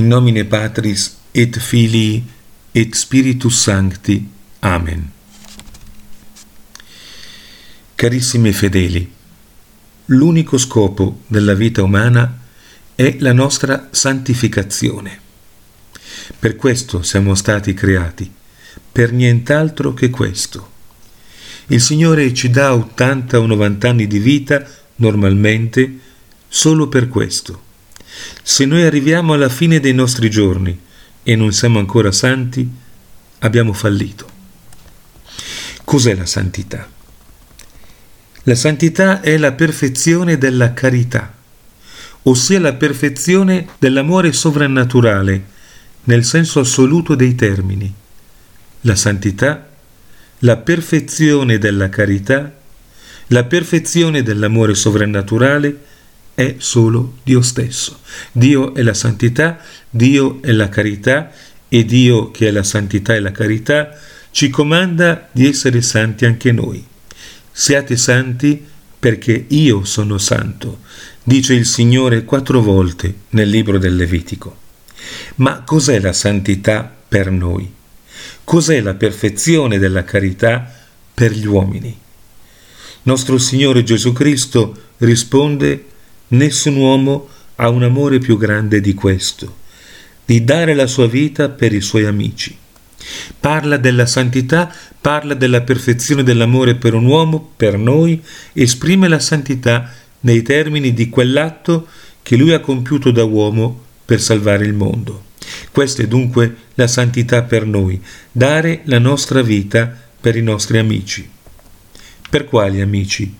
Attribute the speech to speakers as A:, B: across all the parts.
A: nomine Patris et Filii et Spiritus Sancti. Amen. Carissimi fedeli, l'unico scopo della vita umana è la nostra santificazione. Per questo siamo stati creati, per nient'altro che questo. Il Signore ci dà 80 o 90 anni di vita normalmente solo per questo. Se noi arriviamo alla fine dei nostri giorni e non siamo ancora santi, abbiamo fallito. Cos'è la santità? La santità è la perfezione della carità, ossia la perfezione dell'amore sovrannaturale, nel senso assoluto dei termini. La santità, la perfezione della carità, la perfezione dell'amore sovrannaturale è solo Dio stesso. Dio è la santità, Dio è la carità e Dio che è la santità e la carità ci comanda di essere santi anche noi. Siate santi perché io sono santo, dice il Signore quattro volte nel libro del Levitico. Ma cos'è la santità per noi? Cos'è la perfezione della carità per gli uomini? Nostro Signore Gesù Cristo risponde Nessun uomo ha un amore più grande di questo, di dare la sua vita per i suoi amici. Parla della santità, parla della perfezione dell'amore per un uomo, per noi, esprime la santità nei termini di quell'atto che lui ha compiuto da uomo per salvare il mondo. Questa è dunque la santità per noi, dare la nostra vita per i nostri amici. Per quali amici?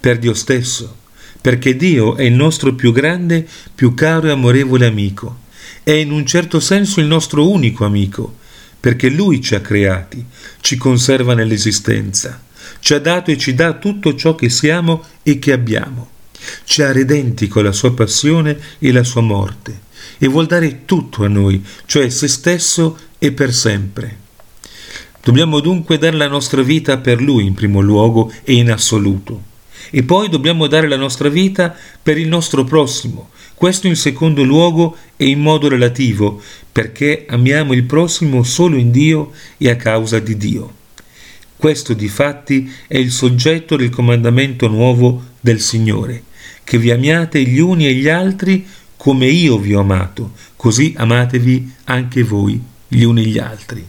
A: Per Dio stesso, perché Dio è il nostro più grande, più caro e amorevole amico. È in un certo senso il nostro unico amico, perché Lui ci ha creati, ci conserva nell'esistenza, ci ha dato e ci dà tutto ciò che siamo e che abbiamo. Ci ha redenti con la sua passione e la sua morte e vuol dare tutto a noi, cioè se stesso e per sempre. Dobbiamo dunque dare la nostra vita per Lui in primo luogo e in assoluto. E poi dobbiamo dare la nostra vita per il nostro prossimo, questo in secondo luogo e in modo relativo, perché amiamo il prossimo solo in Dio e a causa di Dio. Questo difatti è il soggetto del comandamento nuovo del Signore, che vi amiate gli uni e gli altri come io vi ho amato, così amatevi anche voi gli uni gli altri.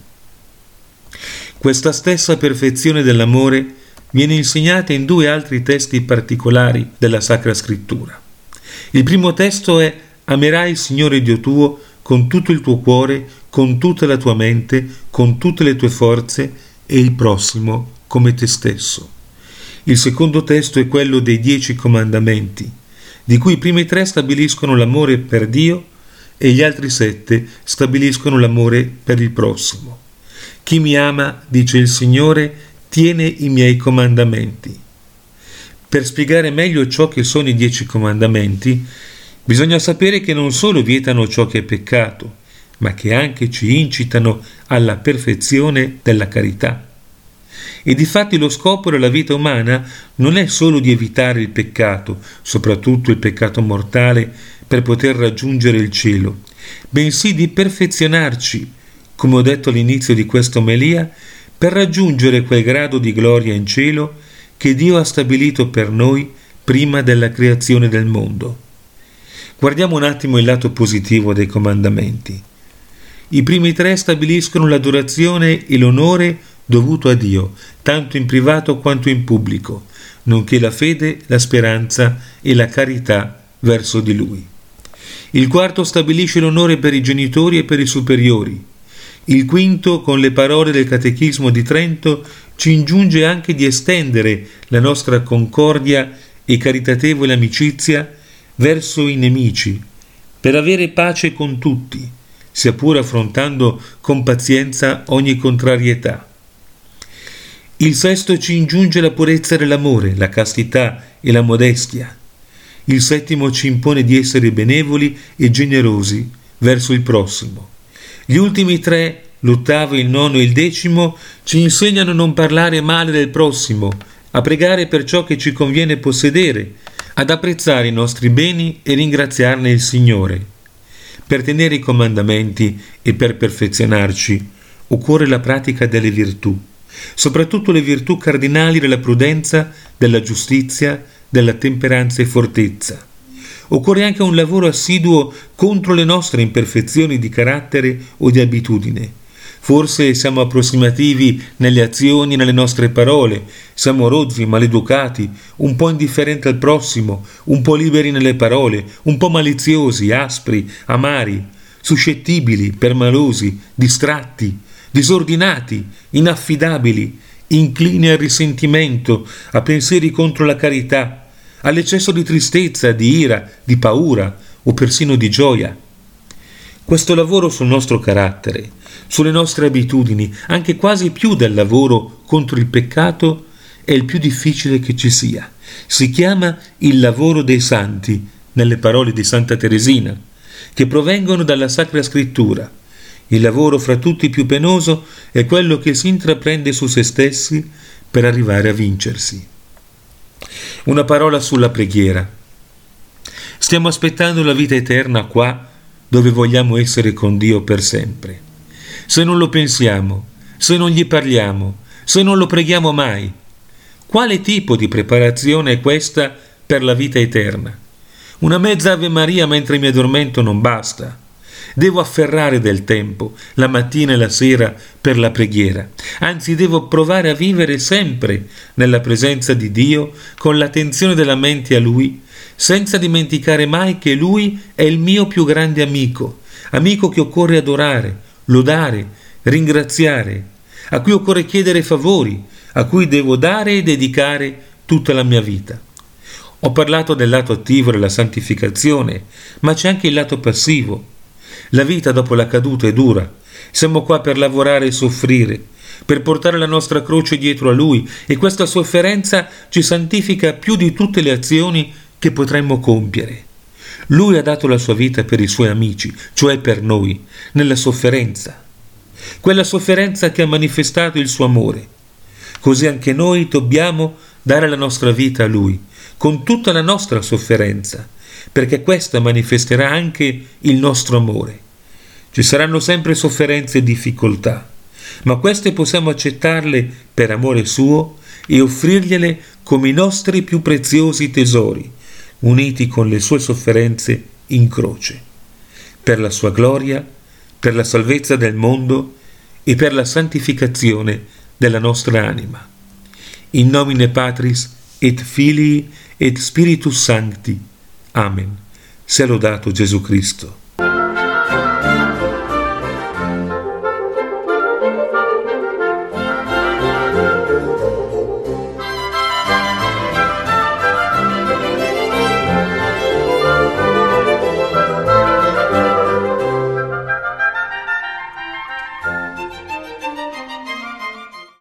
A: Questa stessa perfezione dell'amore viene insegnata in due altri testi particolari della Sacra Scrittura. Il primo testo è Amerai il Signore Dio tuo con tutto il tuo cuore, con tutta la tua mente, con tutte le tue forze e il prossimo come te stesso. Il secondo testo è quello dei dieci comandamenti, di cui i primi tre stabiliscono l'amore per Dio e gli altri sette stabiliscono l'amore per il prossimo. Chi mi ama, dice il Signore, tiene i miei comandamenti. Per spiegare meglio ciò che sono i dieci comandamenti, bisogna sapere che non solo vietano ciò che è peccato, ma che anche ci incitano alla perfezione della carità. E difatti lo scopo della vita umana non è solo di evitare il peccato, soprattutto il peccato mortale, per poter raggiungere il cielo, bensì di perfezionarci, come ho detto all'inizio di questa omelia, per raggiungere quel grado di gloria in cielo che Dio ha stabilito per noi prima della creazione del mondo. Guardiamo un attimo il lato positivo dei comandamenti. I primi tre stabiliscono l'adorazione e l'onore dovuto a Dio, tanto in privato quanto in pubblico, nonché la fede, la speranza e la carità verso di Lui. Il quarto stabilisce l'onore per i genitori e per i superiori, il quinto, con le parole del Catechismo di Trento, ci ingiunge anche di estendere la nostra concordia e caritatevole amicizia verso i nemici, per avere pace con tutti, sia pure affrontando con pazienza ogni contrarietà. Il sesto ci ingiunge la purezza dell'amore, la castità e la modestia. Il settimo ci impone di essere benevoli e generosi verso il prossimo. Gli ultimi tre, l'ottavo, il nono e il decimo, ci insegnano a non parlare male del prossimo, a pregare per ciò che ci conviene possedere, ad apprezzare i nostri beni e ringraziarne il Signore. Per tenere i comandamenti e per perfezionarci occorre la pratica delle virtù, soprattutto le virtù cardinali della prudenza, della giustizia, della temperanza e fortezza. Occorre anche un lavoro assiduo contro le nostre imperfezioni di carattere o di abitudine. Forse siamo approssimativi nelle azioni e nelle nostre parole, siamo rozzi, maleducati, un po' indifferenti al prossimo, un po' liberi nelle parole, un po' maliziosi, aspri, amari, suscettibili, permalosi, distratti, disordinati, inaffidabili, inclini al risentimento, a pensieri contro la carità, all'eccesso di tristezza, di ira, di paura o persino di gioia. Questo lavoro sul nostro carattere, sulle nostre abitudini, anche quasi più del lavoro contro il peccato, è il più difficile che ci sia. Si chiama il lavoro dei santi, nelle parole di Santa Teresina, che provengono dalla Sacra Scrittura. Il lavoro fra tutti più penoso è quello che si intraprende su se stessi per arrivare a vincersi. Una parola sulla preghiera. Stiamo aspettando la vita eterna qua dove vogliamo essere con Dio per sempre. Se non lo pensiamo, se non gli parliamo, se non lo preghiamo mai, quale tipo di preparazione è questa per la vita eterna? Una mezza Ave Maria mentre mi addormento non basta. Devo afferrare del tempo, la mattina e la sera, per la preghiera. Anzi, devo provare a vivere sempre nella presenza di Dio, con l'attenzione della mente a Lui, senza dimenticare mai che Lui è il mio più grande amico, amico che occorre adorare, lodare, ringraziare, a cui occorre chiedere favori, a cui devo dare e dedicare tutta la mia vita. Ho parlato del lato attivo della santificazione, ma c'è anche il lato passivo, la vita dopo la caduta è dura. Siamo qua per lavorare e soffrire, per portare la nostra croce dietro a Lui e questa sofferenza ci santifica più di tutte le azioni che potremmo compiere. Lui ha dato la sua vita per i suoi amici, cioè per noi, nella sofferenza. Quella sofferenza che ha manifestato il suo amore. Così anche noi dobbiamo dare la nostra vita a Lui, con tutta la nostra sofferenza, perché questa manifesterà anche il nostro amore. Ci saranno sempre sofferenze e difficoltà, ma queste possiamo accettarle per amore suo e offrirgliele come i nostri più preziosi tesori, uniti con le sue sofferenze in croce, per la sua gloria, per la salvezza del mondo e per la santificazione della nostra anima. In nomine Patris et Filii et Spiritus Sancti. Amen. Sia lodato Gesù Cristo.